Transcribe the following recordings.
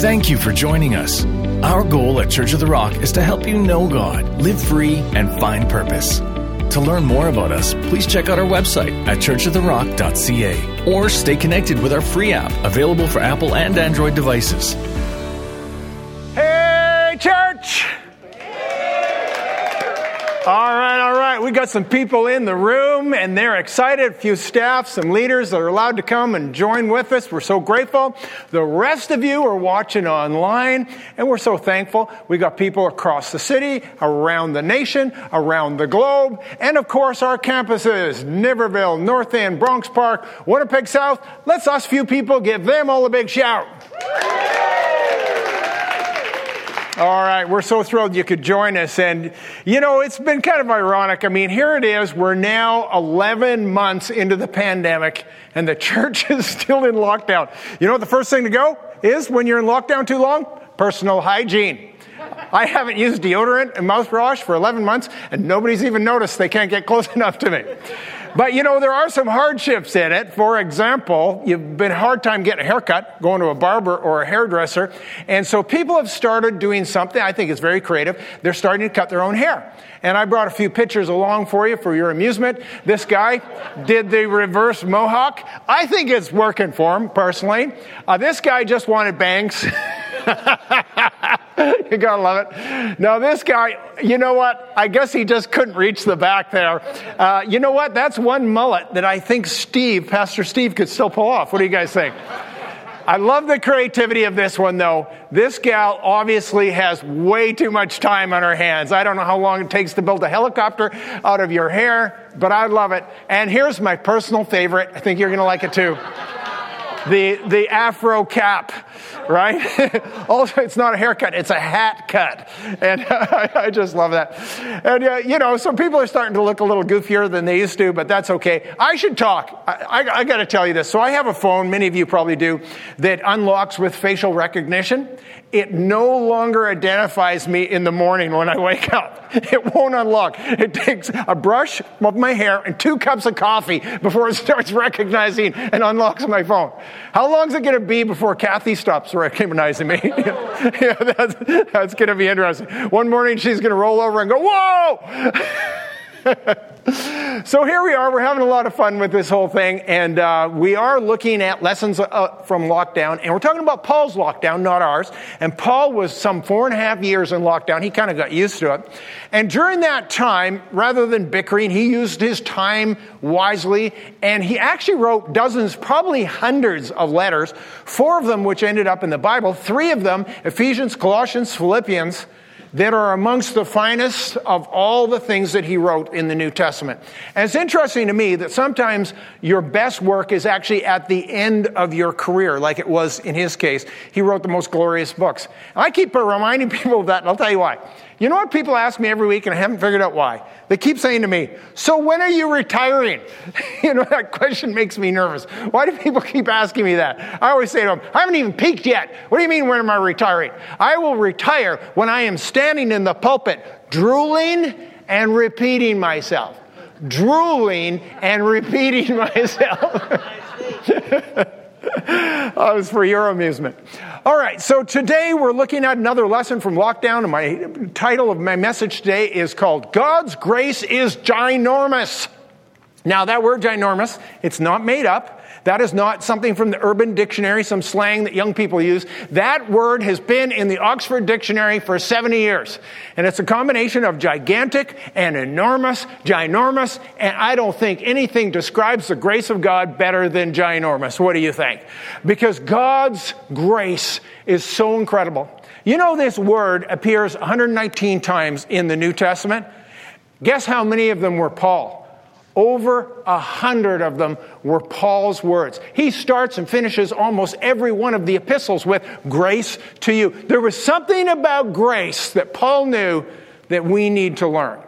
Thank you for joining us. Our goal at Church of the Rock is to help you know God, live free, and find purpose. To learn more about us, please check out our website at churchoftherock.ca or stay connected with our free app available for Apple and Android devices. Hey, church! All right, right. We got some people in the room and they're excited. A few staff, some leaders that are allowed to come and join with us. We're so grateful. The rest of you are watching online and we're so thankful. We got people across the city, around the nation, around the globe, and of course our campuses, Niverville, North End, Bronx Park, Winnipeg South. Let's us few people give them all a big shout. All right, we're so thrilled you could join us. And, you know, it's been kind of ironic. I mean, here it is. We're now 11 months into the pandemic, and the church is still in lockdown. You know the first thing to go is when you're in lockdown too long? Personal hygiene. I haven't used deodorant and mouthwash for 11 months, and nobody's even noticed they can't get close enough to me. But you know, there are some hardships in it. For example, you've been a hard time getting a haircut, going to a barber or a hairdresser. And so people have started doing something I think is very creative. They're starting to cut their own hair. And I brought a few pictures along for you for your amusement. This guy did the reverse mohawk. I think it's working for him personally. Uh, this guy just wanted bangs. you gotta love it. Now, this guy, you know what? I guess he just couldn't reach the back there. Uh, you know what? That's one mullet that I think Steve, Pastor Steve, could still pull off. What do you guys think? I love the creativity of this one though. This gal obviously has way too much time on her hands. I don't know how long it takes to build a helicopter out of your hair, but I love it. And here's my personal favorite. I think you're to like it too. The, the afro cap right? also, it's not a haircut, it's a hat cut. And I just love that. And, uh, you know, some people are starting to look a little goofier than they used to, but that's okay. I should talk. I, I, I got to tell you this. So I have a phone, many of you probably do, that unlocks with facial recognition it no longer identifies me in the morning when I wake up. It won't unlock. It takes a brush of my hair and two cups of coffee before it starts recognizing and unlocks my phone. How long is it going to be before Kathy stops recognizing me? yeah, that's, that's going to be interesting. One morning she's going to roll over and go, Whoa! So here we are. We're having a lot of fun with this whole thing, and uh, we are looking at lessons uh, from lockdown, and we're talking about Paul's lockdown, not ours. And Paul was some four and a half years in lockdown. He kind of got used to it, and during that time, rather than bickering, he used his time wisely, and he actually wrote dozens, probably hundreds of letters. Four of them, which ended up in the Bible. Three of them, Ephesians, Colossians, Philippians that are amongst the finest of all the things that he wrote in the New Testament. And it's interesting to me that sometimes your best work is actually at the end of your career, like it was in his case. He wrote the most glorious books. I keep reminding people of that, and I'll tell you why. You know what people ask me every week, and I haven't figured out why? They keep saying to me, So when are you retiring? you know, that question makes me nervous. Why do people keep asking me that? I always say to them, I haven't even peaked yet. What do you mean, when am I retiring? I will retire when I am standing in the pulpit, drooling and repeating myself. Drooling and repeating myself. oh, it was for your amusement. All right, so today we're looking at another lesson from lockdown, and my title of my message today is called God's Grace is Ginormous. Now, that word ginormous, it's not made up. That is not something from the Urban Dictionary, some slang that young people use. That word has been in the Oxford Dictionary for 70 years. And it's a combination of gigantic and enormous, ginormous, and I don't think anything describes the grace of God better than ginormous. What do you think? Because God's grace is so incredible. You know, this word appears 119 times in the New Testament. Guess how many of them were Paul? Over a hundred of them were Paul's words. He starts and finishes almost every one of the epistles with grace to you. There was something about grace that Paul knew that we need to learn.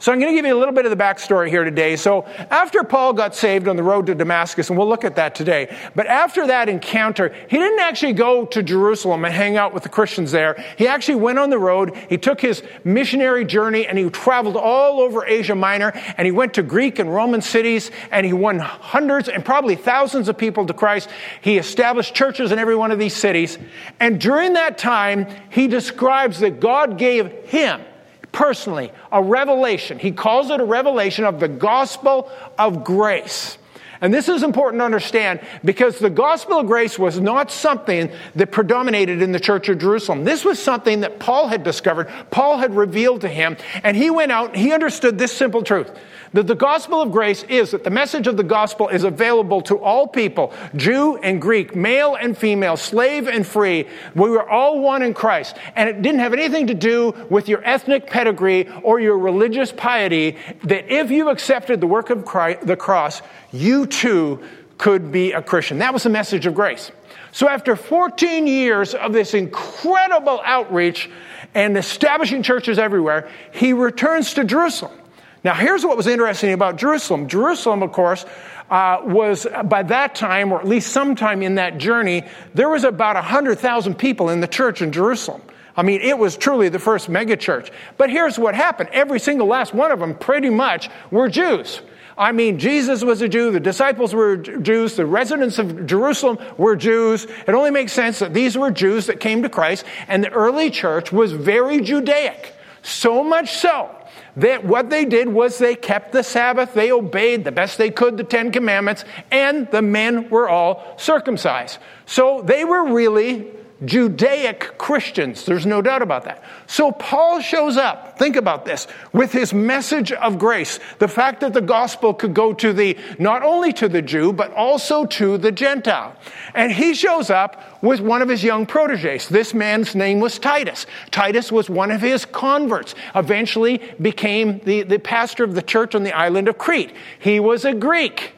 So I'm going to give you a little bit of the backstory here today. So after Paul got saved on the road to Damascus, and we'll look at that today, but after that encounter, he didn't actually go to Jerusalem and hang out with the Christians there. He actually went on the road. He took his missionary journey and he traveled all over Asia Minor and he went to Greek and Roman cities and he won hundreds and probably thousands of people to Christ. He established churches in every one of these cities. And during that time, he describes that God gave him personally a revelation. He calls it a revelation of the gospel of grace. And this is important to understand because the gospel of grace was not something that predominated in the church of Jerusalem. This was something that Paul had discovered, Paul had revealed to him, and he went out and he understood this simple truth that the gospel of grace is that the message of the gospel is available to all people, Jew and Greek, male and female, slave and free. We were all one in Christ. And it didn't have anything to do with your ethnic pedigree or your religious piety, that if you accepted the work of Christ, the cross, you too could be a Christian. That was the message of grace. So after 14 years of this incredible outreach and establishing churches everywhere, he returns to Jerusalem. Now, here's what was interesting about Jerusalem. Jerusalem, of course, uh, was by that time, or at least sometime in that journey, there was about 100,000 people in the church in Jerusalem. I mean, it was truly the first megachurch. But here's what happened every single last one of them, pretty much, were Jews. I mean, Jesus was a Jew, the disciples were Jews, the residents of Jerusalem were Jews. It only makes sense that these were Jews that came to Christ, and the early church was very Judaic. So much so that what they did was they kept the Sabbath, they obeyed the best they could the Ten Commandments, and the men were all circumcised. So they were really Judaic Christians. There's no doubt about that. So Paul shows up, think about this, with his message of grace. The fact that the gospel could go to the, not only to the Jew, but also to the Gentile. And he shows up with one of his young proteges. This man's name was Titus. Titus was one of his converts, eventually became the, the pastor of the church on the island of Crete. He was a Greek.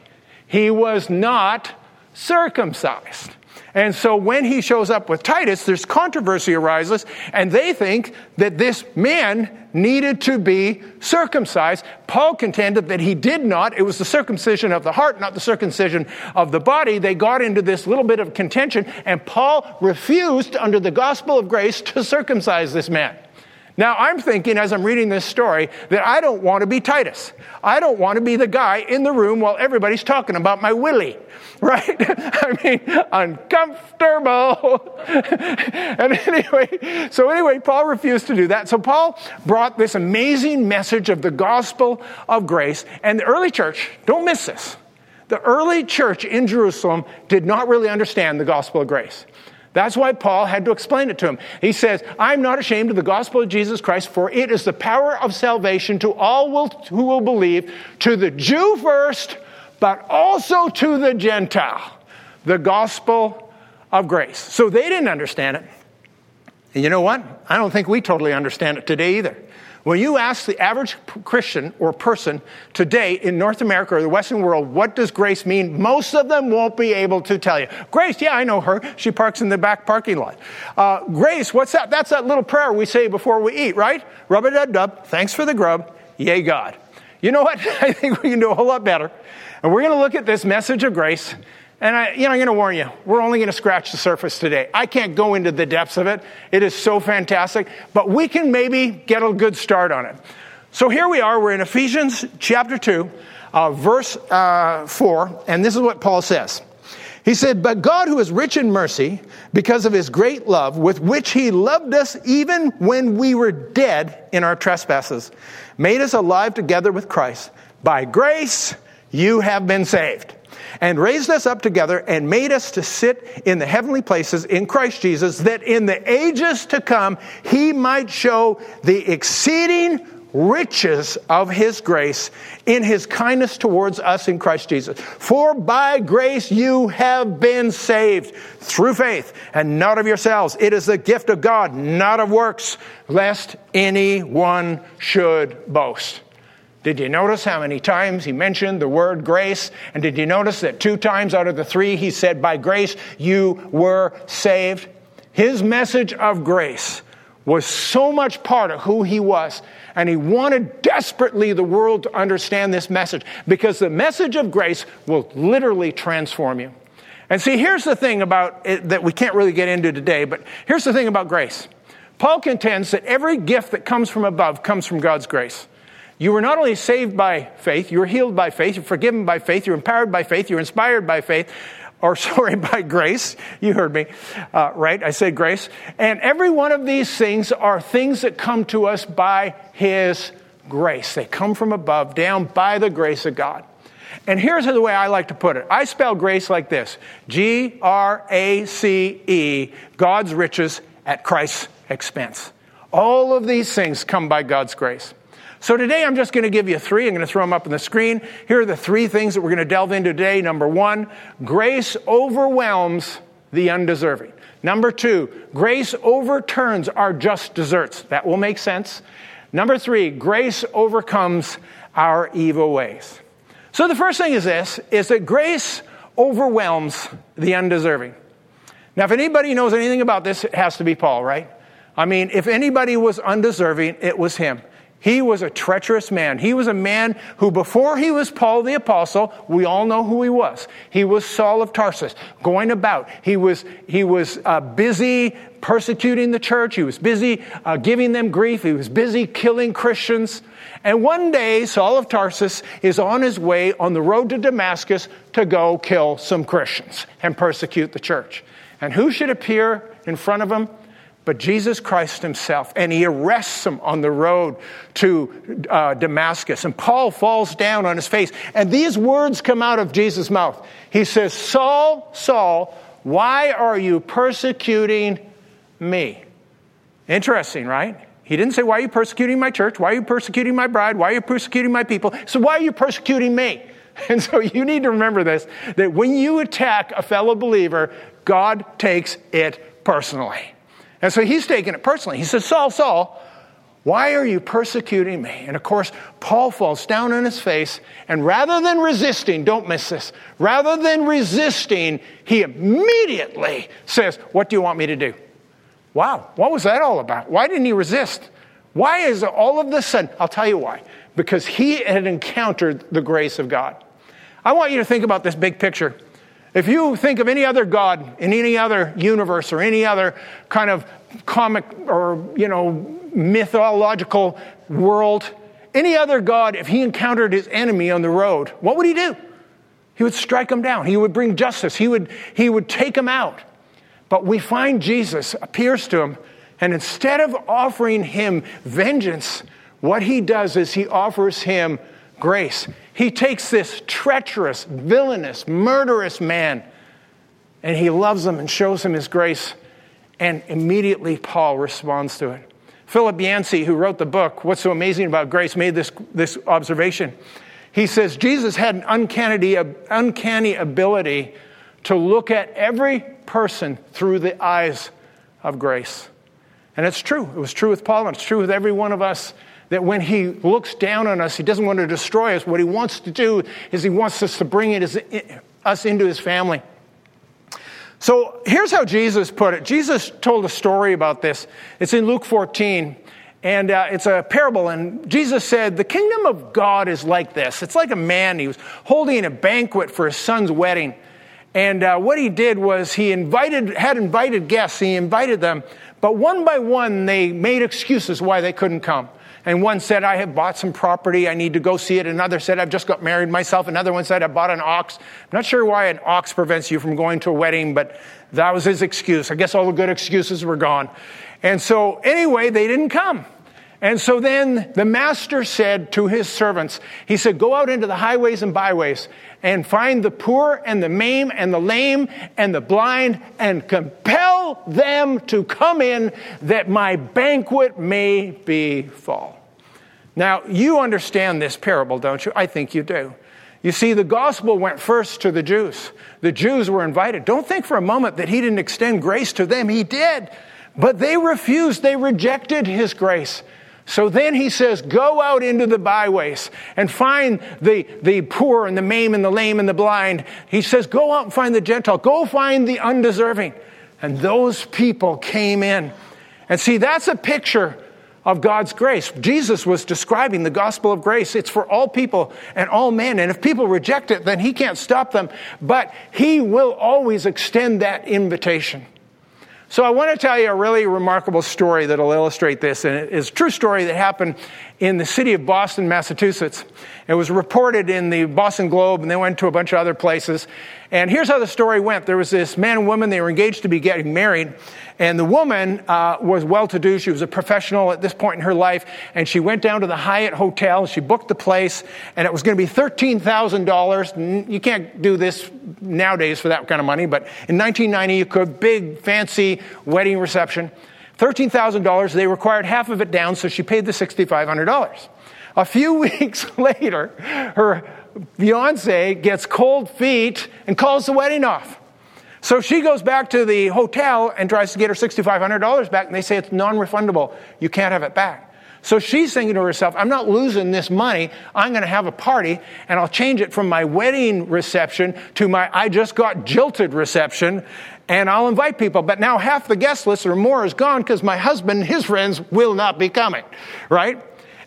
He was not circumcised. And so when he shows up with Titus, there's controversy arises, and they think that this man needed to be circumcised. Paul contended that he did not. It was the circumcision of the heart, not the circumcision of the body. They got into this little bit of contention, and Paul refused, under the gospel of grace, to circumcise this man. Now, I'm thinking as I'm reading this story that I don't want to be Titus. I don't want to be the guy in the room while everybody's talking about my willy, right? I mean, uncomfortable. and anyway, so anyway, Paul refused to do that. So Paul brought this amazing message of the gospel of grace. And the early church, don't miss this. The early church in Jerusalem did not really understand the gospel of grace. That's why Paul had to explain it to him. He says, I'm not ashamed of the gospel of Jesus Christ, for it is the power of salvation to all who will believe, to the Jew first, but also to the Gentile. The gospel of grace. So they didn't understand it. And you know what? I don't think we totally understand it today either. When you ask the average Christian or person today in North America or the Western world, what does grace mean? Most of them won't be able to tell you. Grace, yeah, I know her. She parks in the back parking lot. Uh, grace, what's that? That's that little prayer we say before we eat, right? Rub a dub dub. Thanks for the grub. Yay, God. You know what? I think we can do a whole lot better. And we're going to look at this message of grace and I, you know, I'm going to warn you, we're only going to scratch the surface today. I can't go into the depths of it. It is so fantastic, but we can maybe get a good start on it. So here we are. We're in Ephesians chapter 2, uh, verse uh, 4, and this is what Paul says. He said, But God, who is rich in mercy, because of his great love, with which he loved us even when we were dead in our trespasses, made us alive together with Christ. By grace, you have been saved and raised us up together and made us to sit in the heavenly places in Christ Jesus, that in the ages to come he might show the exceeding riches of his grace in his kindness towards us in Christ Jesus. For by grace you have been saved through faith and not of yourselves. It is the gift of God, not of works, lest anyone should boast. Did you notice how many times he mentioned the word grace? And did you notice that two times out of the three he said, By grace you were saved? His message of grace was so much part of who he was. And he wanted desperately the world to understand this message because the message of grace will literally transform you. And see, here's the thing about it that we can't really get into today, but here's the thing about grace. Paul contends that every gift that comes from above comes from God's grace. You were not only saved by faith, you were healed by faith, you're forgiven by faith, you're empowered by faith, you're inspired by faith, or sorry, by grace. You heard me, uh, right? I said grace. And every one of these things are things that come to us by His grace. They come from above, down by the grace of God. And here's the way I like to put it I spell grace like this G R A C E, God's riches at Christ's expense. All of these things come by God's grace. So today I'm just going to give you three. I'm going to throw them up on the screen. Here are the three things that we're going to delve into today. Number one, grace overwhelms the undeserving. Number two, grace overturns our just deserts. That will make sense. Number three, grace overcomes our evil ways. So the first thing is this, is that grace overwhelms the undeserving. Now, if anybody knows anything about this, it has to be Paul, right? I mean, if anybody was undeserving, it was him. He was a treacherous man. He was a man who, before he was Paul the Apostle, we all know who he was. He was Saul of Tarsus, going about. He was, he was uh, busy persecuting the church. He was busy uh, giving them grief. He was busy killing Christians. And one day, Saul of Tarsus is on his way on the road to Damascus to go kill some Christians and persecute the church. And who should appear in front of him? But Jesus Christ himself. And he arrests him on the road to uh, Damascus. And Paul falls down on his face. And these words come out of Jesus' mouth. He says, Saul, Saul, why are you persecuting me? Interesting, right? He didn't say, Why are you persecuting my church? Why are you persecuting my bride? Why are you persecuting my people? So, why are you persecuting me? And so you need to remember this that when you attack a fellow believer, God takes it personally. And so he's taking it personally. He says, Saul, Saul, why are you persecuting me? And of course, Paul falls down on his face, and rather than resisting, don't miss this, rather than resisting, he immediately says, What do you want me to do? Wow, what was that all about? Why didn't he resist? Why is all of this sudden? I'll tell you why. Because he had encountered the grace of God. I want you to think about this big picture. If you think of any other God in any other universe or any other kind of comic or, you know, mythological world, any other God, if he encountered his enemy on the road, what would he do? He would strike him down. He would bring justice. He would, he would take him out. But we find Jesus appears to him, and instead of offering him vengeance, what he does is he offers him grace. He takes this treacherous, villainous, murderous man and he loves him and shows him his grace. And immediately Paul responds to it. Philip Yancey, who wrote the book, What's So Amazing About Grace, made this, this observation. He says Jesus had an uncanny, uncanny ability to look at every person through the eyes of grace. And it's true. It was true with Paul, and it's true with every one of us that when he looks down on us, he doesn't want to destroy us. What he wants to do is he wants us to bring it us into his family. So here's how Jesus put it. Jesus told a story about this. It's in Luke 14, and uh, it's a parable. And Jesus said, The kingdom of God is like this. It's like a man, he was holding a banquet for his son's wedding. And uh, what he did was he invited, had invited guests, he invited them, but one by one they made excuses why they couldn't come. And one said, I have bought some property. I need to go see it. Another said, I've just got married myself. Another one said, I bought an ox. I'm not sure why an ox prevents you from going to a wedding, but that was his excuse. I guess all the good excuses were gone. And so, anyway, they didn't come. And so then the master said to his servants, he said, Go out into the highways and byways and find the poor and the maimed and the lame and the blind and compel them to come in that my banquet may be full. Now, you understand this parable, don't you? I think you do. You see, the gospel went first to the Jews. The Jews were invited. Don't think for a moment that he didn't extend grace to them. He did. But they refused, they rejected his grace. So then he says, Go out into the byways and find the, the poor and the maimed and the lame and the blind. He says, Go out and find the Gentile. Go find the undeserving. And those people came in. And see, that's a picture of God's grace. Jesus was describing the gospel of grace. It's for all people and all men. And if people reject it, then he can't stop them. But he will always extend that invitation. So I want to tell you a really remarkable story that'll illustrate this. And it's a true story that happened in the city of Boston, Massachusetts. It was reported in the Boston Globe, and they went to a bunch of other places. And here's how the story went there was this man and woman, they were engaged to be getting married. And the woman uh, was well to do. She was a professional at this point in her life. And she went down to the Hyatt Hotel. She booked the place. And it was going to be $13,000. You can't do this nowadays for that kind of money. But in 1990, you could. Big, fancy wedding reception. $13,000. They required half of it down. So she paid the $6,500. A few weeks later, her fiance gets cold feet and calls the wedding off. So she goes back to the hotel and tries to get her $6,500 back, and they say it's non refundable. You can't have it back. So she's thinking to herself, I'm not losing this money. I'm going to have a party, and I'll change it from my wedding reception to my I just got jilted reception, and I'll invite people. But now half the guest list or more is gone because my husband and his friends will not be coming, right?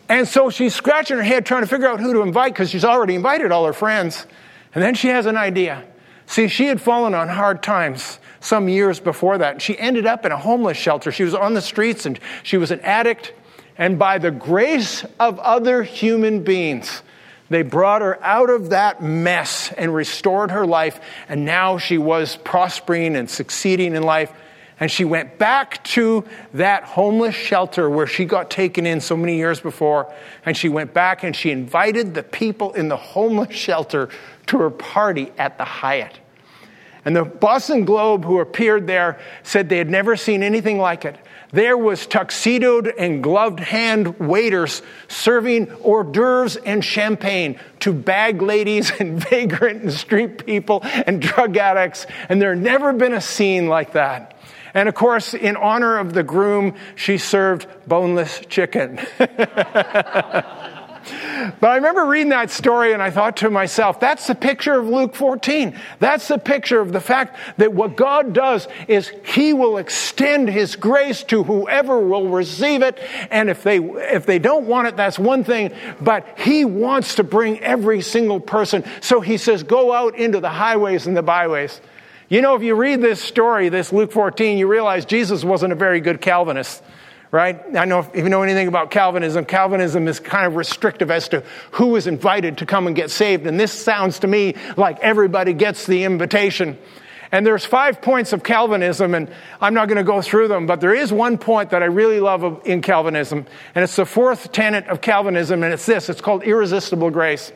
And so she's scratching her head trying to figure out who to invite because she's already invited all her friends. And then she has an idea. See, she had fallen on hard times some years before that. She ended up in a homeless shelter. She was on the streets and she was an addict. And by the grace of other human beings, they brought her out of that mess and restored her life. And now she was prospering and succeeding in life. And she went back to that homeless shelter where she got taken in so many years before. And she went back and she invited the people in the homeless shelter to her party at the Hyatt. And the Boston Globe, who appeared there, said they had never seen anything like it. There was tuxedoed and gloved hand waiters serving hors d'oeuvres and champagne to bag ladies and vagrant and street people and drug addicts. And there had never been a scene like that. And of course, in honor of the groom, she served boneless chicken. But I remember reading that story and I thought to myself, that's the picture of Luke 14. That's the picture of the fact that what God does is He will extend His grace to whoever will receive it. And if they, if they don't want it, that's one thing. But He wants to bring every single person. So He says, go out into the highways and the byways. You know, if you read this story, this Luke 14, you realize Jesus wasn't a very good Calvinist right? I know if you know anything about Calvinism, Calvinism is kind of restrictive as to who is invited to come and get saved. And this sounds to me like everybody gets the invitation. And there's five points of Calvinism, and I'm not going to go through them, but there is one point that I really love in Calvinism, and it's the fourth tenet of Calvinism, and it's this it's called irresistible grace.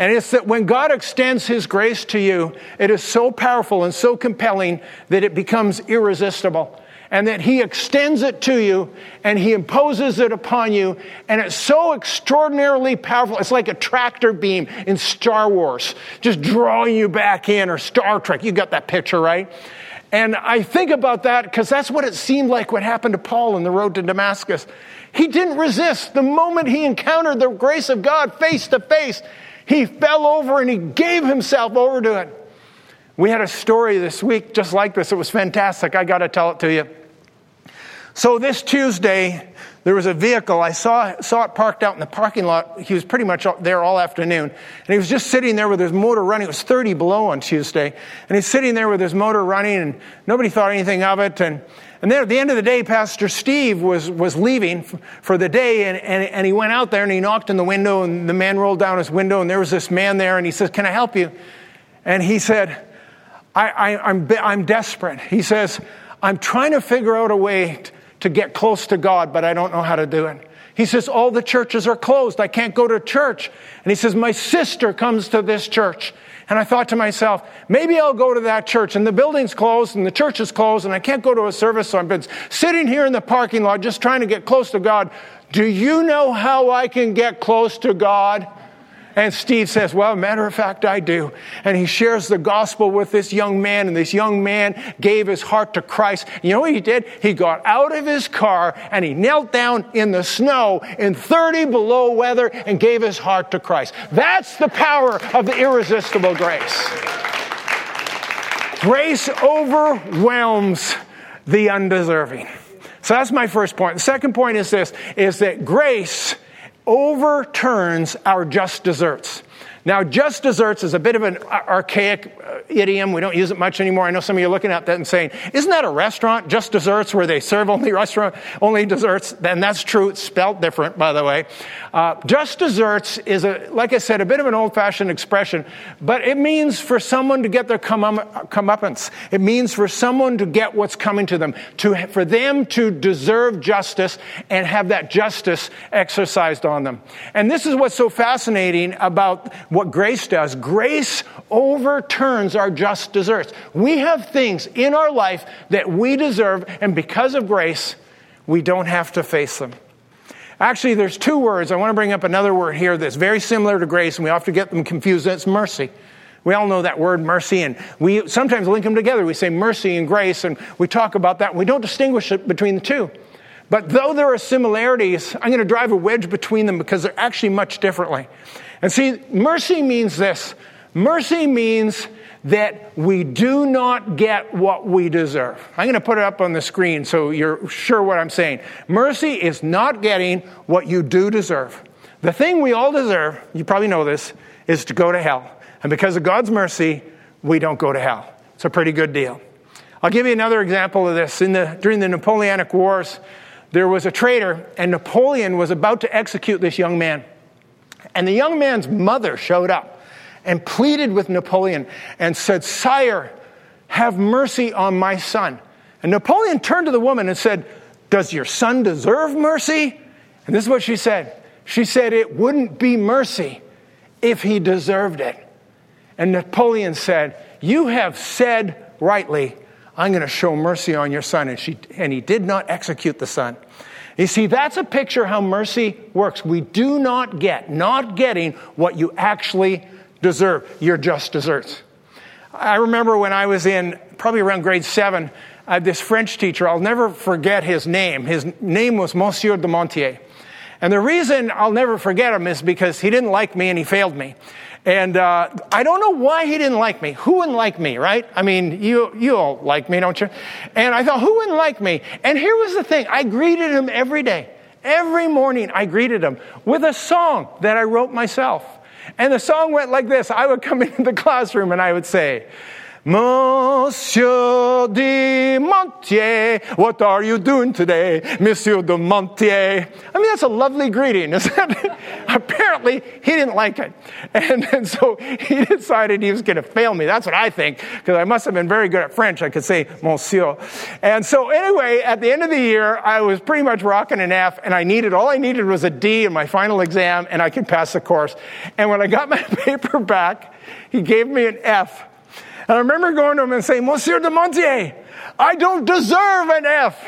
And it's that when God extends His grace to you, it is so powerful and so compelling that it becomes irresistible and that He extends it to you and He imposes it upon you. And it's so extraordinarily powerful. It's like a tractor beam in Star Wars, just drawing you back in, or Star Trek. You got that picture, right? And I think about that because that's what it seemed like what happened to Paul on the road to Damascus. He didn't resist. The moment he encountered the grace of God face to face, he fell over and he gave himself over to it. We had a story this week just like this. It was fantastic. I got to tell it to you. So this Tuesday, there was a vehicle. I saw, saw it parked out in the parking lot. He was pretty much there all afternoon. And he was just sitting there with his motor running. It was 30 below on Tuesday. And he's sitting there with his motor running, and nobody thought anything of it. And, and then at the end of the day, Pastor Steve was, was leaving for the day, and, and, and he went out there and he knocked on the window, and the man rolled down his window, and there was this man there, and he says, Can I help you? And he said, I, I, I'm, I'm desperate. He says, I'm trying to figure out a way to get close to God, but I don't know how to do it. He says, All the churches are closed. I can't go to church. And he says, My sister comes to this church. And I thought to myself, maybe I'll go to that church. And the building's closed and the church is closed and I can't go to a service. So I've been sitting here in the parking lot just trying to get close to God. Do you know how I can get close to God? And Steve says, Well, matter of fact, I do. And he shares the gospel with this young man, and this young man gave his heart to Christ. You know what he did? He got out of his car and he knelt down in the snow in 30 below weather and gave his heart to Christ. That's the power of the irresistible grace. Grace overwhelms the undeserving. So that's my first point. The second point is this is that grace overturns our just deserts. Now, just desserts is a bit of an archaic uh, idiom. We don't use it much anymore. I know some of you are looking at that and saying, isn't that a restaurant, just desserts, where they serve only restaurant, only desserts? And that's true. It's spelled different, by the way. Uh, just desserts is, a, like I said, a bit of an old fashioned expression, but it means for someone to get their comeuppance. It means for someone to get what's coming to them, to, for them to deserve justice and have that justice exercised on them. And this is what's so fascinating about what grace does. Grace overturns our just deserts. We have things in our life that we deserve, and because of grace, we don't have to face them. Actually, there's two words. I want to bring up another word here that's very similar to grace, and we often get them confused. It's mercy. We all know that word mercy, and we sometimes link them together. We say mercy and grace, and we talk about that. And we don't distinguish it between the two. But though there are similarities, I'm going to drive a wedge between them because they're actually much differently. And see, mercy means this mercy means that we do not get what we deserve. I'm going to put it up on the screen so you're sure what I'm saying. Mercy is not getting what you do deserve. The thing we all deserve, you probably know this, is to go to hell. And because of God's mercy, we don't go to hell. It's a pretty good deal. I'll give you another example of this. The, during the Napoleonic Wars, there was a traitor, and Napoleon was about to execute this young man. And the young man's mother showed up and pleaded with Napoleon and said, Sire, have mercy on my son. And Napoleon turned to the woman and said, Does your son deserve mercy? And this is what she said. She said, It wouldn't be mercy if he deserved it. And Napoleon said, You have said rightly, I'm going to show mercy on your son. And, she, and he did not execute the son. You see, that's a picture how mercy works. We do not get, not getting what you actually deserve, your just deserts. I remember when I was in probably around grade seven, I had this French teacher. I'll never forget his name. His name was Monsieur de Montier. And the reason I'll never forget him is because he didn't like me and he failed me. And uh, I don't know why he didn't like me. Who wouldn't like me, right? I mean, you, you all like me, don't you? And I thought, who wouldn't like me? And here was the thing I greeted him every day. Every morning I greeted him with a song that I wrote myself. And the song went like this I would come into the classroom and I would say, Monsieur de Montier, what are you doing today, Monsieur de Montier? I mean, that's a lovely greeting, isn't it? Apparently, he didn't like it. And, and so he decided he was going to fail me. That's what I think, because I must have been very good at French. I could say Monsieur. And so, anyway, at the end of the year, I was pretty much rocking an F, and I needed, all I needed was a D in my final exam, and I could pass the course. And when I got my paper back, he gave me an F. And I remember going to him and saying, Monsieur de Montier, I don't deserve an F.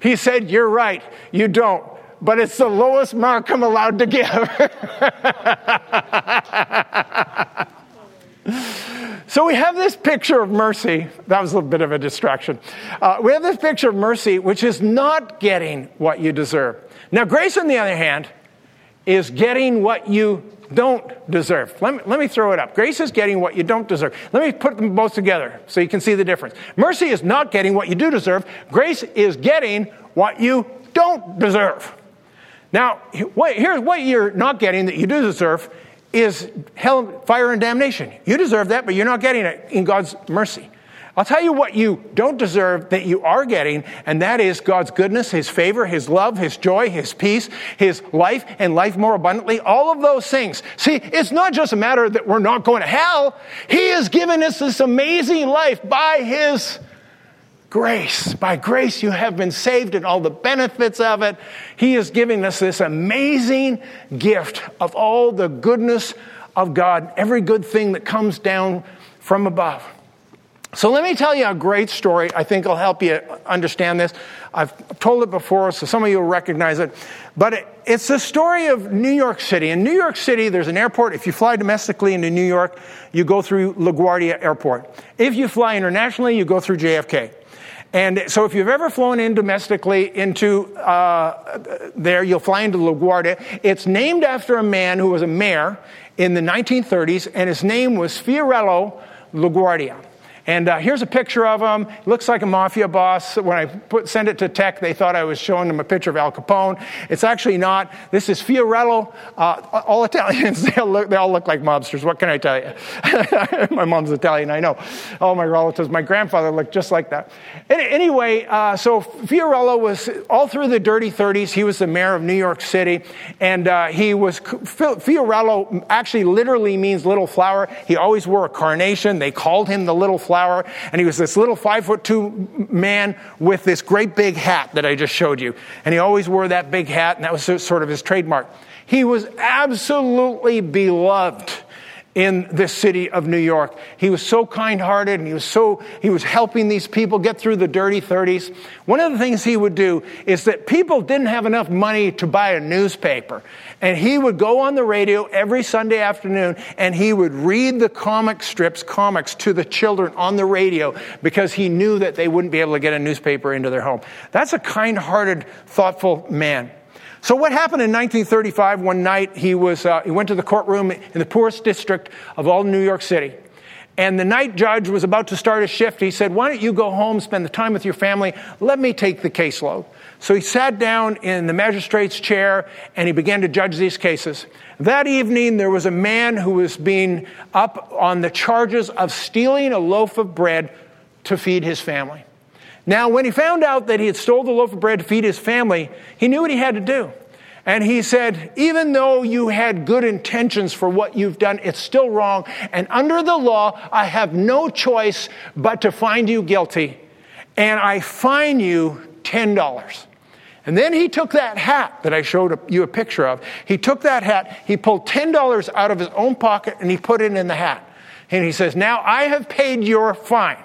He said, You're right, you don't. But it's the lowest mark I'm allowed to give. so we have this picture of mercy. That was a little bit of a distraction. Uh, we have this picture of mercy, which is not getting what you deserve. Now, grace, on the other hand, is getting what you don't deserve. Let me, let me throw it up. Grace is getting what you don't deserve. Let me put them both together so you can see the difference. Mercy is not getting what you do deserve. Grace is getting what you don't deserve. Now, here's what you're not getting that you do deserve is hell, fire, and damnation. You deserve that, but you're not getting it in God's mercy. I'll tell you what you don't deserve that you are getting, and that is God's goodness, His favor, His love, His joy, His peace, His life, and life more abundantly. All of those things. See, it's not just a matter that we're not going to hell. He has given us this amazing life by His grace. By grace, you have been saved and all the benefits of it. He is giving us this amazing gift of all the goodness of God, every good thing that comes down from above. So let me tell you a great story. I think will help you understand this. I've told it before, so some of you will recognize it. But it, it's the story of New York City. In New York City, there's an airport. If you fly domestically into New York, you go through LaGuardia Airport. If you fly internationally, you go through JFK. And so if you've ever flown in domestically into uh, there, you'll fly into LaGuardia. It's named after a man who was a mayor in the 1930s, and his name was Fiorello LaGuardia. And uh, here's a picture of him. Looks like a mafia boss. When I put, sent it to tech, they thought I was showing them a picture of Al Capone. It's actually not. This is Fiorello. Uh, all Italians, they all, look, they all look like mobsters. What can I tell you? my mom's Italian, I know. All my relatives. My grandfather looked just like that. Anyway, uh, so Fiorello was all through the dirty 30s. He was the mayor of New York City. And uh, he was, Fiorello actually literally means little flower. He always wore a carnation. They called him the little flower flower, and he was this little five foot two man with this great big hat that I just showed you. And he always wore that big hat, and that was sort of his trademark. He was absolutely beloved in the city of New York. He was so kind-hearted and he was so he was helping these people get through the dirty 30s. One of the things he would do is that people didn't have enough money to buy a newspaper. And he would go on the radio every Sunday afternoon and he would read the comic strips, comics to the children on the radio because he knew that they wouldn't be able to get a newspaper into their home. That's a kind-hearted, thoughtful man. So what happened in 1935? One night he was uh, he went to the courtroom in the poorest district of all New York City, and the night judge was about to start a shift. He said, "Why don't you go home, spend the time with your family? Let me take the caseload." So he sat down in the magistrate's chair and he began to judge these cases. That evening, there was a man who was being up on the charges of stealing a loaf of bread to feed his family. Now, when he found out that he had stole the loaf of bread to feed his family, he knew what he had to do. And he said, even though you had good intentions for what you've done, it's still wrong. And under the law, I have no choice but to find you guilty. And I fine you $10. And then he took that hat that I showed you a picture of. He took that hat, he pulled $10 out of his own pocket, and he put it in the hat. And he says, Now I have paid your fine.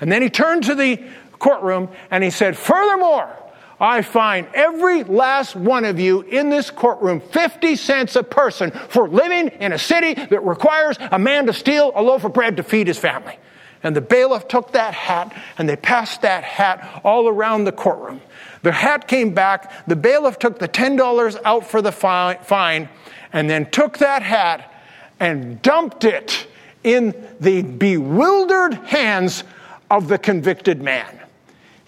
And then he turned to the courtroom and he said, Furthermore, I fine every last one of you in this courtroom 50 cents a person for living in a city that requires a man to steal a loaf of bread to feed his family. And the bailiff took that hat and they passed that hat all around the courtroom. The hat came back. The bailiff took the $10 out for the fine and then took that hat and dumped it in the bewildered hands of the convicted man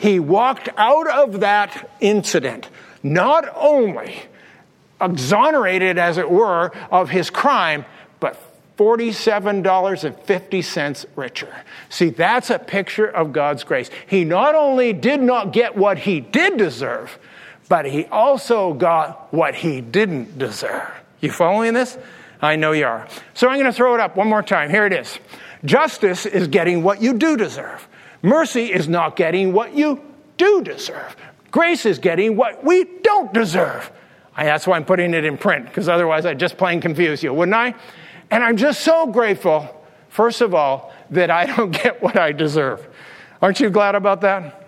he walked out of that incident not only exonerated, as it were, of his crime, but $47.50 richer. See, that's a picture of God's grace. He not only did not get what he did deserve, but he also got what he didn't deserve. You following this? I know you are. So I'm going to throw it up one more time. Here it is. Justice is getting what you do deserve. Mercy is not getting what you do deserve. Grace is getting what we don't deserve. I, that's why I'm putting it in print, because otherwise I'd just plain confuse you, wouldn't I? And I'm just so grateful, first of all, that I don't get what I deserve. Aren't you glad about that?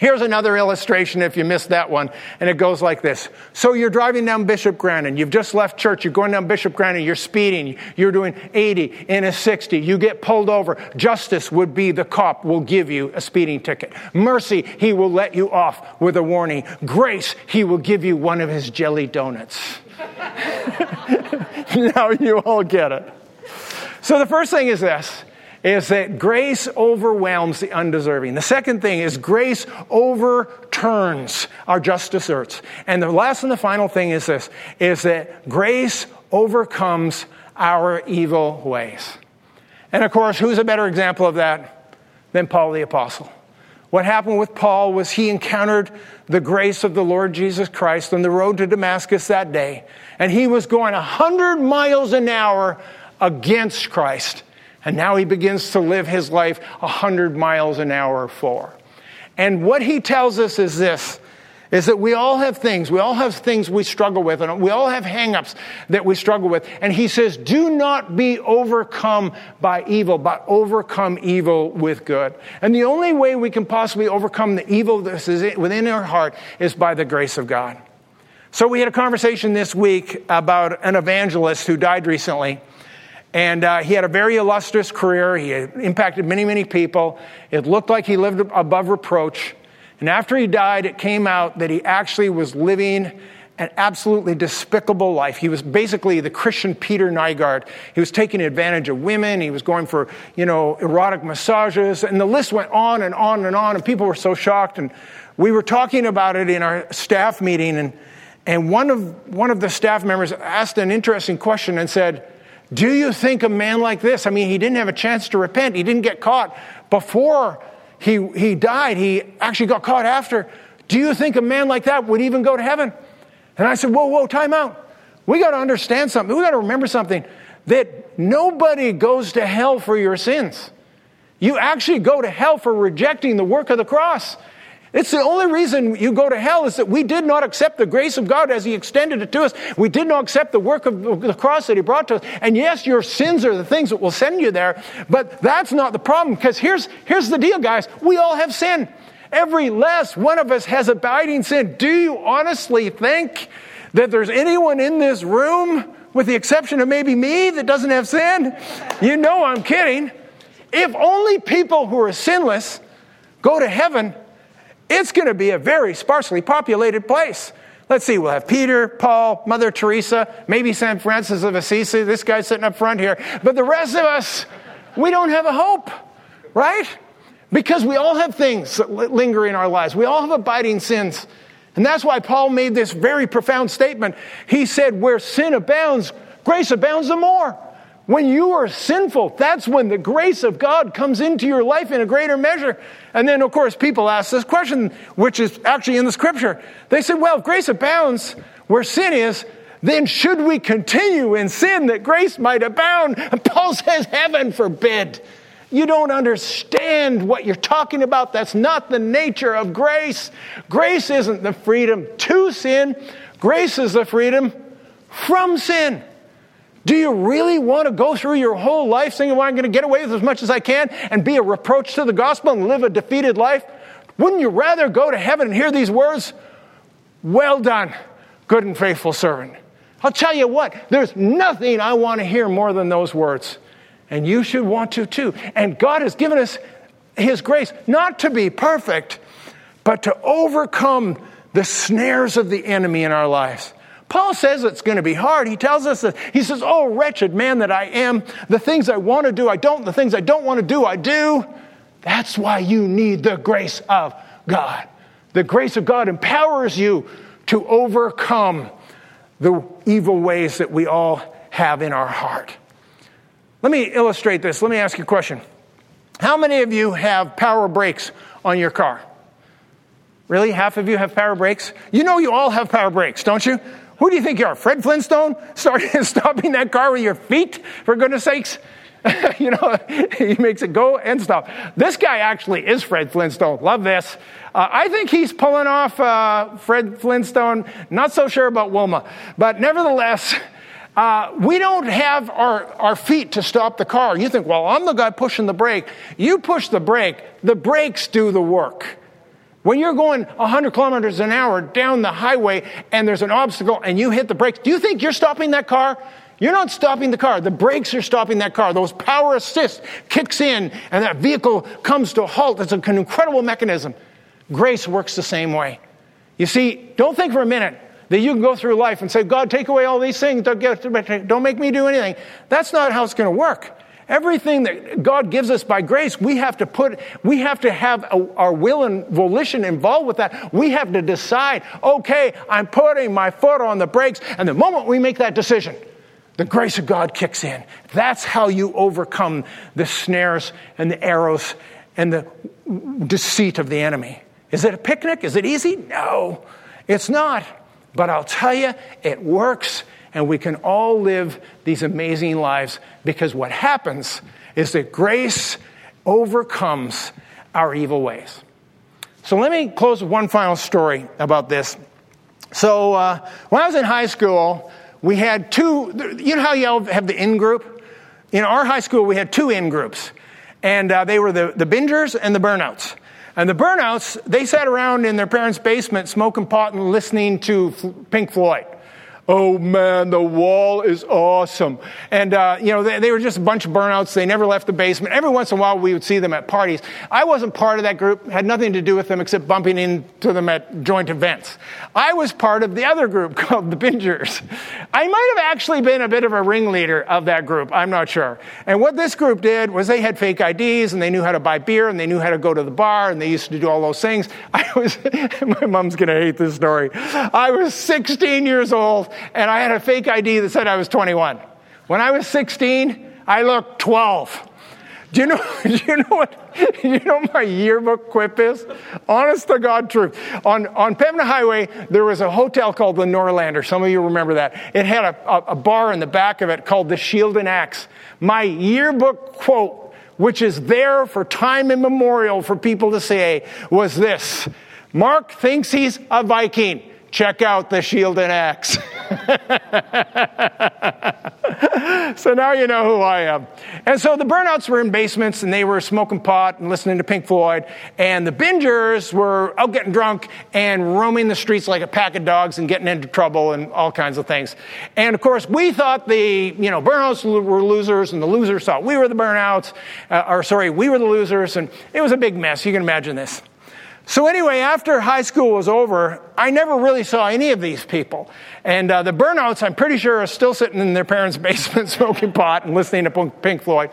Here's another illustration if you missed that one, and it goes like this. So you're driving down Bishop Grandin. You've just left church. You're going down Bishop Grandin. You're speeding. You're doing 80 in a 60. You get pulled over. Justice would be the cop will give you a speeding ticket. Mercy, he will let you off with a warning. Grace, he will give you one of his jelly donuts. now you all get it. So the first thing is this is that grace overwhelms the undeserving. The second thing is grace overturns our just deserts. And the last and the final thing is this, is that grace overcomes our evil ways. And of course, who's a better example of that than Paul the Apostle? What happened with Paul was he encountered the grace of the Lord Jesus Christ on the road to Damascus that day. And he was going 100 miles an hour against Christ. And now he begins to live his life 100 miles an hour for. And what he tells us is this is that we all have things. We all have things we struggle with, and we all have hangups that we struggle with. And he says, Do not be overcome by evil, but overcome evil with good. And the only way we can possibly overcome the evil that is within our heart is by the grace of God. So we had a conversation this week about an evangelist who died recently. And uh, he had a very illustrious career. He impacted many, many people. It looked like he lived above reproach. And after he died, it came out that he actually was living an absolutely despicable life. He was basically the Christian Peter Nygard. He was taking advantage of women. He was going for, you know, erotic massages. And the list went on and on and on. And people were so shocked. And we were talking about it in our staff meeting. And, and one, of, one of the staff members asked an interesting question and said, Do you think a man like this, I mean, he didn't have a chance to repent. He didn't get caught before he, he died. He actually got caught after. Do you think a man like that would even go to heaven? And I said, Whoa, whoa, time out. We got to understand something. We got to remember something that nobody goes to hell for your sins. You actually go to hell for rejecting the work of the cross. It's the only reason you go to hell is that we did not accept the grace of God as He extended it to us. We did not accept the work of the cross that He brought to us. And yes, your sins are the things that will send you there, but that's not the problem because here's, here's the deal, guys. We all have sin. Every last one of us has abiding sin. Do you honestly think that there's anyone in this room, with the exception of maybe me, that doesn't have sin? You know I'm kidding. If only people who are sinless go to heaven, it's going to be a very sparsely populated place. Let's see, we'll have Peter, Paul, Mother Teresa, maybe St. Francis of Assisi. This guy sitting up front here. But the rest of us, we don't have a hope, right? Because we all have things that linger in our lives. We all have abiding sins. And that's why Paul made this very profound statement. He said, Where sin abounds, grace abounds the more. When you are sinful, that's when the grace of God comes into your life in a greater measure. And then, of course, people ask this question, which is actually in the scripture. They said, Well, if grace abounds where sin is, then should we continue in sin that grace might abound? And Paul says, Heaven forbid. You don't understand what you're talking about. That's not the nature of grace. Grace isn't the freedom to sin, grace is the freedom from sin. Do you really want to go through your whole life saying, well, I'm going to get away with as much as I can and be a reproach to the gospel and live a defeated life? Wouldn't you rather go to heaven and hear these words? Well done, good and faithful servant. I'll tell you what, there's nothing I want to hear more than those words. And you should want to too. And God has given us His grace not to be perfect, but to overcome the snares of the enemy in our lives. Paul says it's going to be hard. He tells us that, he says, Oh, wretched man that I am, the things I want to do, I don't, the things I don't want to do, I do. That's why you need the grace of God. The grace of God empowers you to overcome the evil ways that we all have in our heart. Let me illustrate this. Let me ask you a question. How many of you have power brakes on your car? Really? Half of you have power brakes? You know you all have power brakes, don't you? Who do you think you are? Fred Flintstone? Starting stopping that car with your feet, for goodness sakes? you know, he makes it go and stop. This guy actually is Fred Flintstone. Love this. Uh, I think he's pulling off uh, Fred Flintstone. Not so sure about Wilma. But nevertheless, uh, we don't have our, our feet to stop the car. You think, well, I'm the guy pushing the brake. You push the brake, the brakes do the work. When you're going 100 kilometers an hour down the highway and there's an obstacle and you hit the brakes, do you think you're stopping that car? You're not stopping the car. The brakes are stopping that car. Those power assist kicks in and that vehicle comes to a halt. It's an incredible mechanism. Grace works the same way. You see, don't think for a minute that you can go through life and say, God, take away all these things, don't, get, don't make me do anything. That's not how it's going to work. Everything that God gives us by grace, we have to put, we have to have a, our will and volition involved with that. We have to decide, okay, I'm putting my foot on the brakes. And the moment we make that decision, the grace of God kicks in. That's how you overcome the snares and the arrows and the deceit of the enemy. Is it a picnic? Is it easy? No, it's not. But I'll tell you, it works, and we can all live these amazing lives because what happens is that grace overcomes our evil ways. So let me close with one final story about this. So uh, when I was in high school, we had two, you know how y'all have the in group? In our high school, we had two in groups, and uh, they were the, the bingers and the burnouts. And the burnouts, they sat around in their parents' basement smoking pot and listening to Pink Floyd. Oh man, the wall is awesome. And, uh, you know, they, they, were just a bunch of burnouts. They never left the basement. Every once in a while, we would see them at parties. I wasn't part of that group, had nothing to do with them except bumping into them at joint events. I was part of the other group called the Bingers. I might have actually been a bit of a ringleader of that group. I'm not sure. And what this group did was they had fake IDs and they knew how to buy beer and they knew how to go to the bar and they used to do all those things. I was, my mom's going to hate this story. I was 16 years old and I had a fake ID that said I was 21. When I was 16, I looked 12. Do you know, do you know what, you know my yearbook quip is? Honest to God truth. On, on Pembina Highway, there was a hotel called the Norlander. Some of you remember that. It had a, a, a bar in the back of it called the Shield and Axe. My yearbook quote, which is there for time immemorial for people to say, was this. Mark thinks he's a Viking. Check out the shield and axe. so now you know who I am. And so the burnouts were in basements and they were smoking pot and listening to Pink Floyd. And the bingers were out getting drunk and roaming the streets like a pack of dogs and getting into trouble and all kinds of things. And of course, we thought the, you know, burnouts were losers and the losers thought we were the burnouts, uh, or sorry, we were the losers. And it was a big mess. You can imagine this. So, anyway, after high school was over, I never really saw any of these people. And uh, the burnouts, I'm pretty sure, are still sitting in their parents' basement smoking pot and listening to Pink Floyd.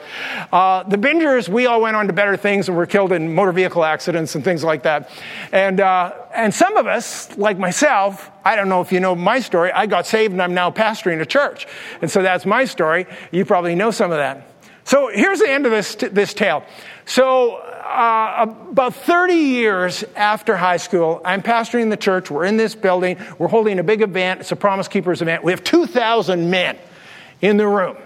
Uh, the bingers, we all went on to better things and were killed in motor vehicle accidents and things like that. And, uh, and some of us, like myself, I don't know if you know my story, I got saved and I'm now pastoring a church. And so that's my story. You probably know some of that. So here's the end of this, this tale. So uh, about 30 years after high school, I'm pastoring the church. We're in this building. We're holding a big event. It's a Promise Keepers event. We have 2,000 men in the room.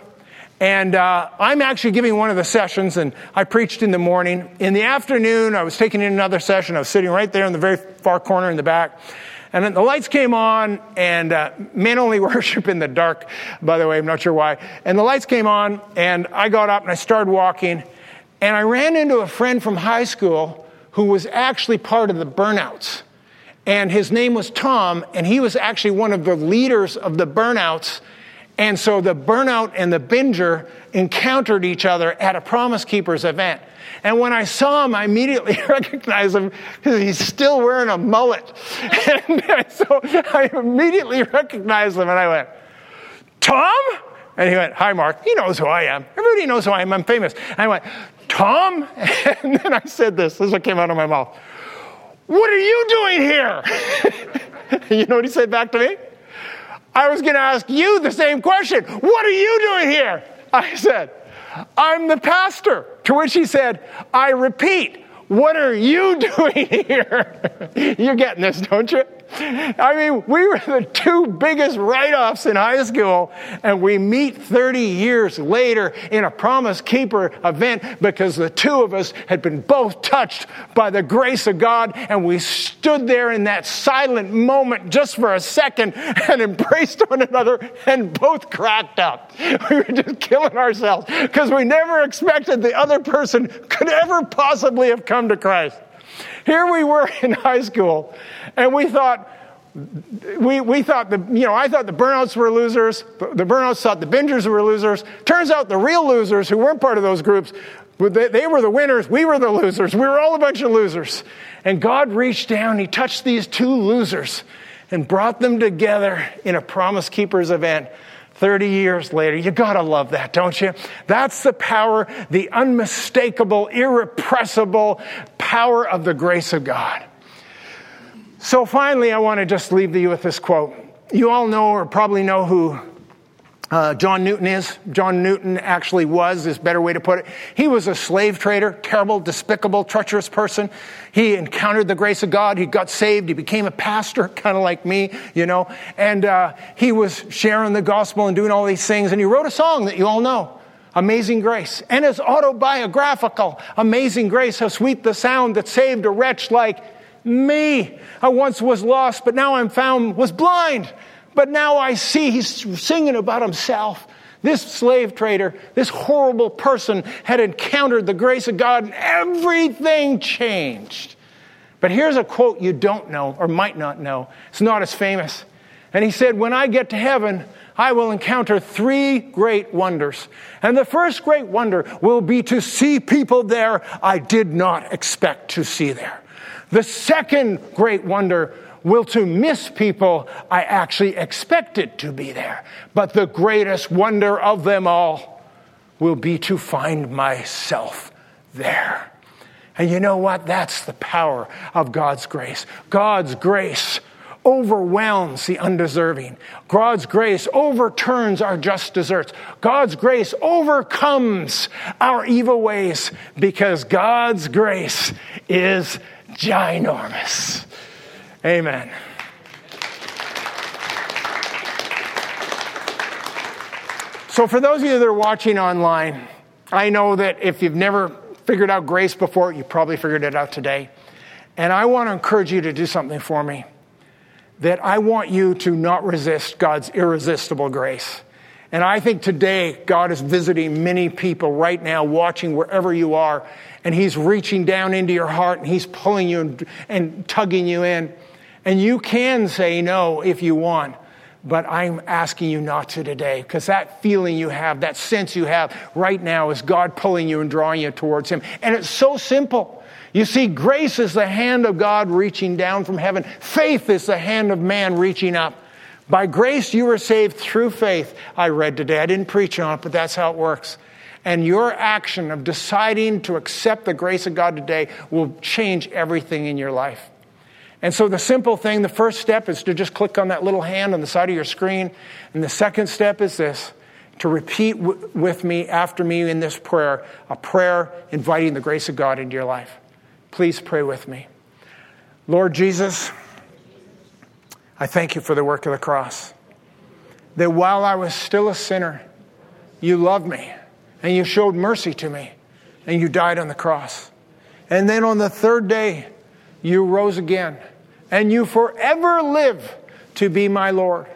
And uh, I'm actually giving one of the sessions, and I preached in the morning. In the afternoon, I was taking in another session. I was sitting right there in the very far corner in the back. And then the lights came on, and uh, men only worship in the dark, by the way, I'm not sure why. And the lights came on, and I got up and I started walking. And I ran into a friend from high school who was actually part of the burnouts. And his name was Tom, and he was actually one of the leaders of the burnouts. And so the burnout and the binger encountered each other at a Promise Keepers event. And when I saw him, I immediately recognized him because he's still wearing a mullet. and so I immediately recognized him and I went, Tom? And he went, Hi, Mark. He knows who I am. Everybody knows who I am. I'm famous. And I went, Tom? And then I said this. This is what came out of my mouth. What are you doing here? you know what he said back to me? I was going to ask you the same question. What are you doing here? I said, I'm the pastor. To which he said, I repeat, what are you doing here? You're getting this, don't you? I mean, we were the two biggest write offs in high school, and we meet 30 years later in a Promise Keeper event because the two of us had been both touched by the grace of God, and we stood there in that silent moment just for a second and embraced one another and both cracked up. We were just killing ourselves because we never expected the other person could ever possibly have come to Christ. Here we were in high school, and we thought, we, we thought the, you know, I thought the burnouts were losers. The burnouts thought the bingers were losers. Turns out the real losers who weren't part of those groups, they, they were the winners. We were the losers. We were all a bunch of losers. And God reached down, He touched these two losers and brought them together in a Promise Keepers event 30 years later. You gotta love that, don't you? That's the power, the unmistakable, irrepressible power of the grace of God. So finally, I want to just leave you with this quote. You all know or probably know who uh, John Newton is. John Newton actually was, is better way to put it. He was a slave trader, terrible, despicable, treacherous person. He encountered the grace of God. He got saved. He became a pastor, kind of like me, you know. And uh, he was sharing the gospel and doing all these things. And he wrote a song that you all know. Amazing Grace. And it's autobiographical. Amazing Grace, how sweet the sound that saved a wretch like me. I once was lost, but now I'm found, was blind, but now I see. He's singing about himself. This slave trader, this horrible person had encountered the grace of God and everything changed. But here's a quote you don't know or might not know. It's not as famous. And he said, When I get to heaven, I will encounter three great wonders. And the first great wonder will be to see people there I did not expect to see there. The second great wonder will to miss people I actually expected to be there. But the greatest wonder of them all will be to find myself there. And you know what? That's the power of God's grace. God's grace overwhelms the undeserving. God's grace overturns our just deserts. God's grace overcomes our evil ways because God's grace is ginormous. Amen. So, for those of you that are watching online, I know that if you've never figured out grace before, you probably figured it out today. And I want to encourage you to do something for me that I want you to not resist God's irresistible grace. And I think today God is visiting many people right now, watching wherever you are, and He's reaching down into your heart and He's pulling you and, and tugging you in. And you can say no if you want, but I'm asking you not to today because that feeling you have, that sense you have right now is God pulling you and drawing you towards Him. And it's so simple. You see, grace is the hand of God reaching down from heaven. Faith is the hand of man reaching up. By grace, you were saved through faith. I read today. I didn't preach on it, but that's how it works. And your action of deciding to accept the grace of God today will change everything in your life. And so, the simple thing, the first step is to just click on that little hand on the side of your screen. And the second step is this to repeat w- with me after me in this prayer, a prayer inviting the grace of God into your life. Please pray with me. Lord Jesus, I thank you for the work of the cross. That while I was still a sinner, you loved me and you showed mercy to me and you died on the cross. And then on the third day, you rose again and you forever live to be my Lord.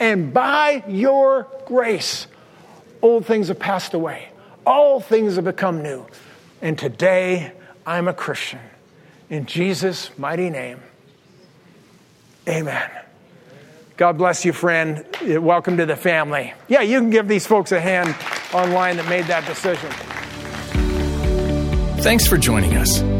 And by your grace, old things have passed away, all things have become new. And today, I'm a Christian. In Jesus' mighty name, amen. God bless you, friend. Welcome to the family. Yeah, you can give these folks a hand online that made that decision. Thanks for joining us.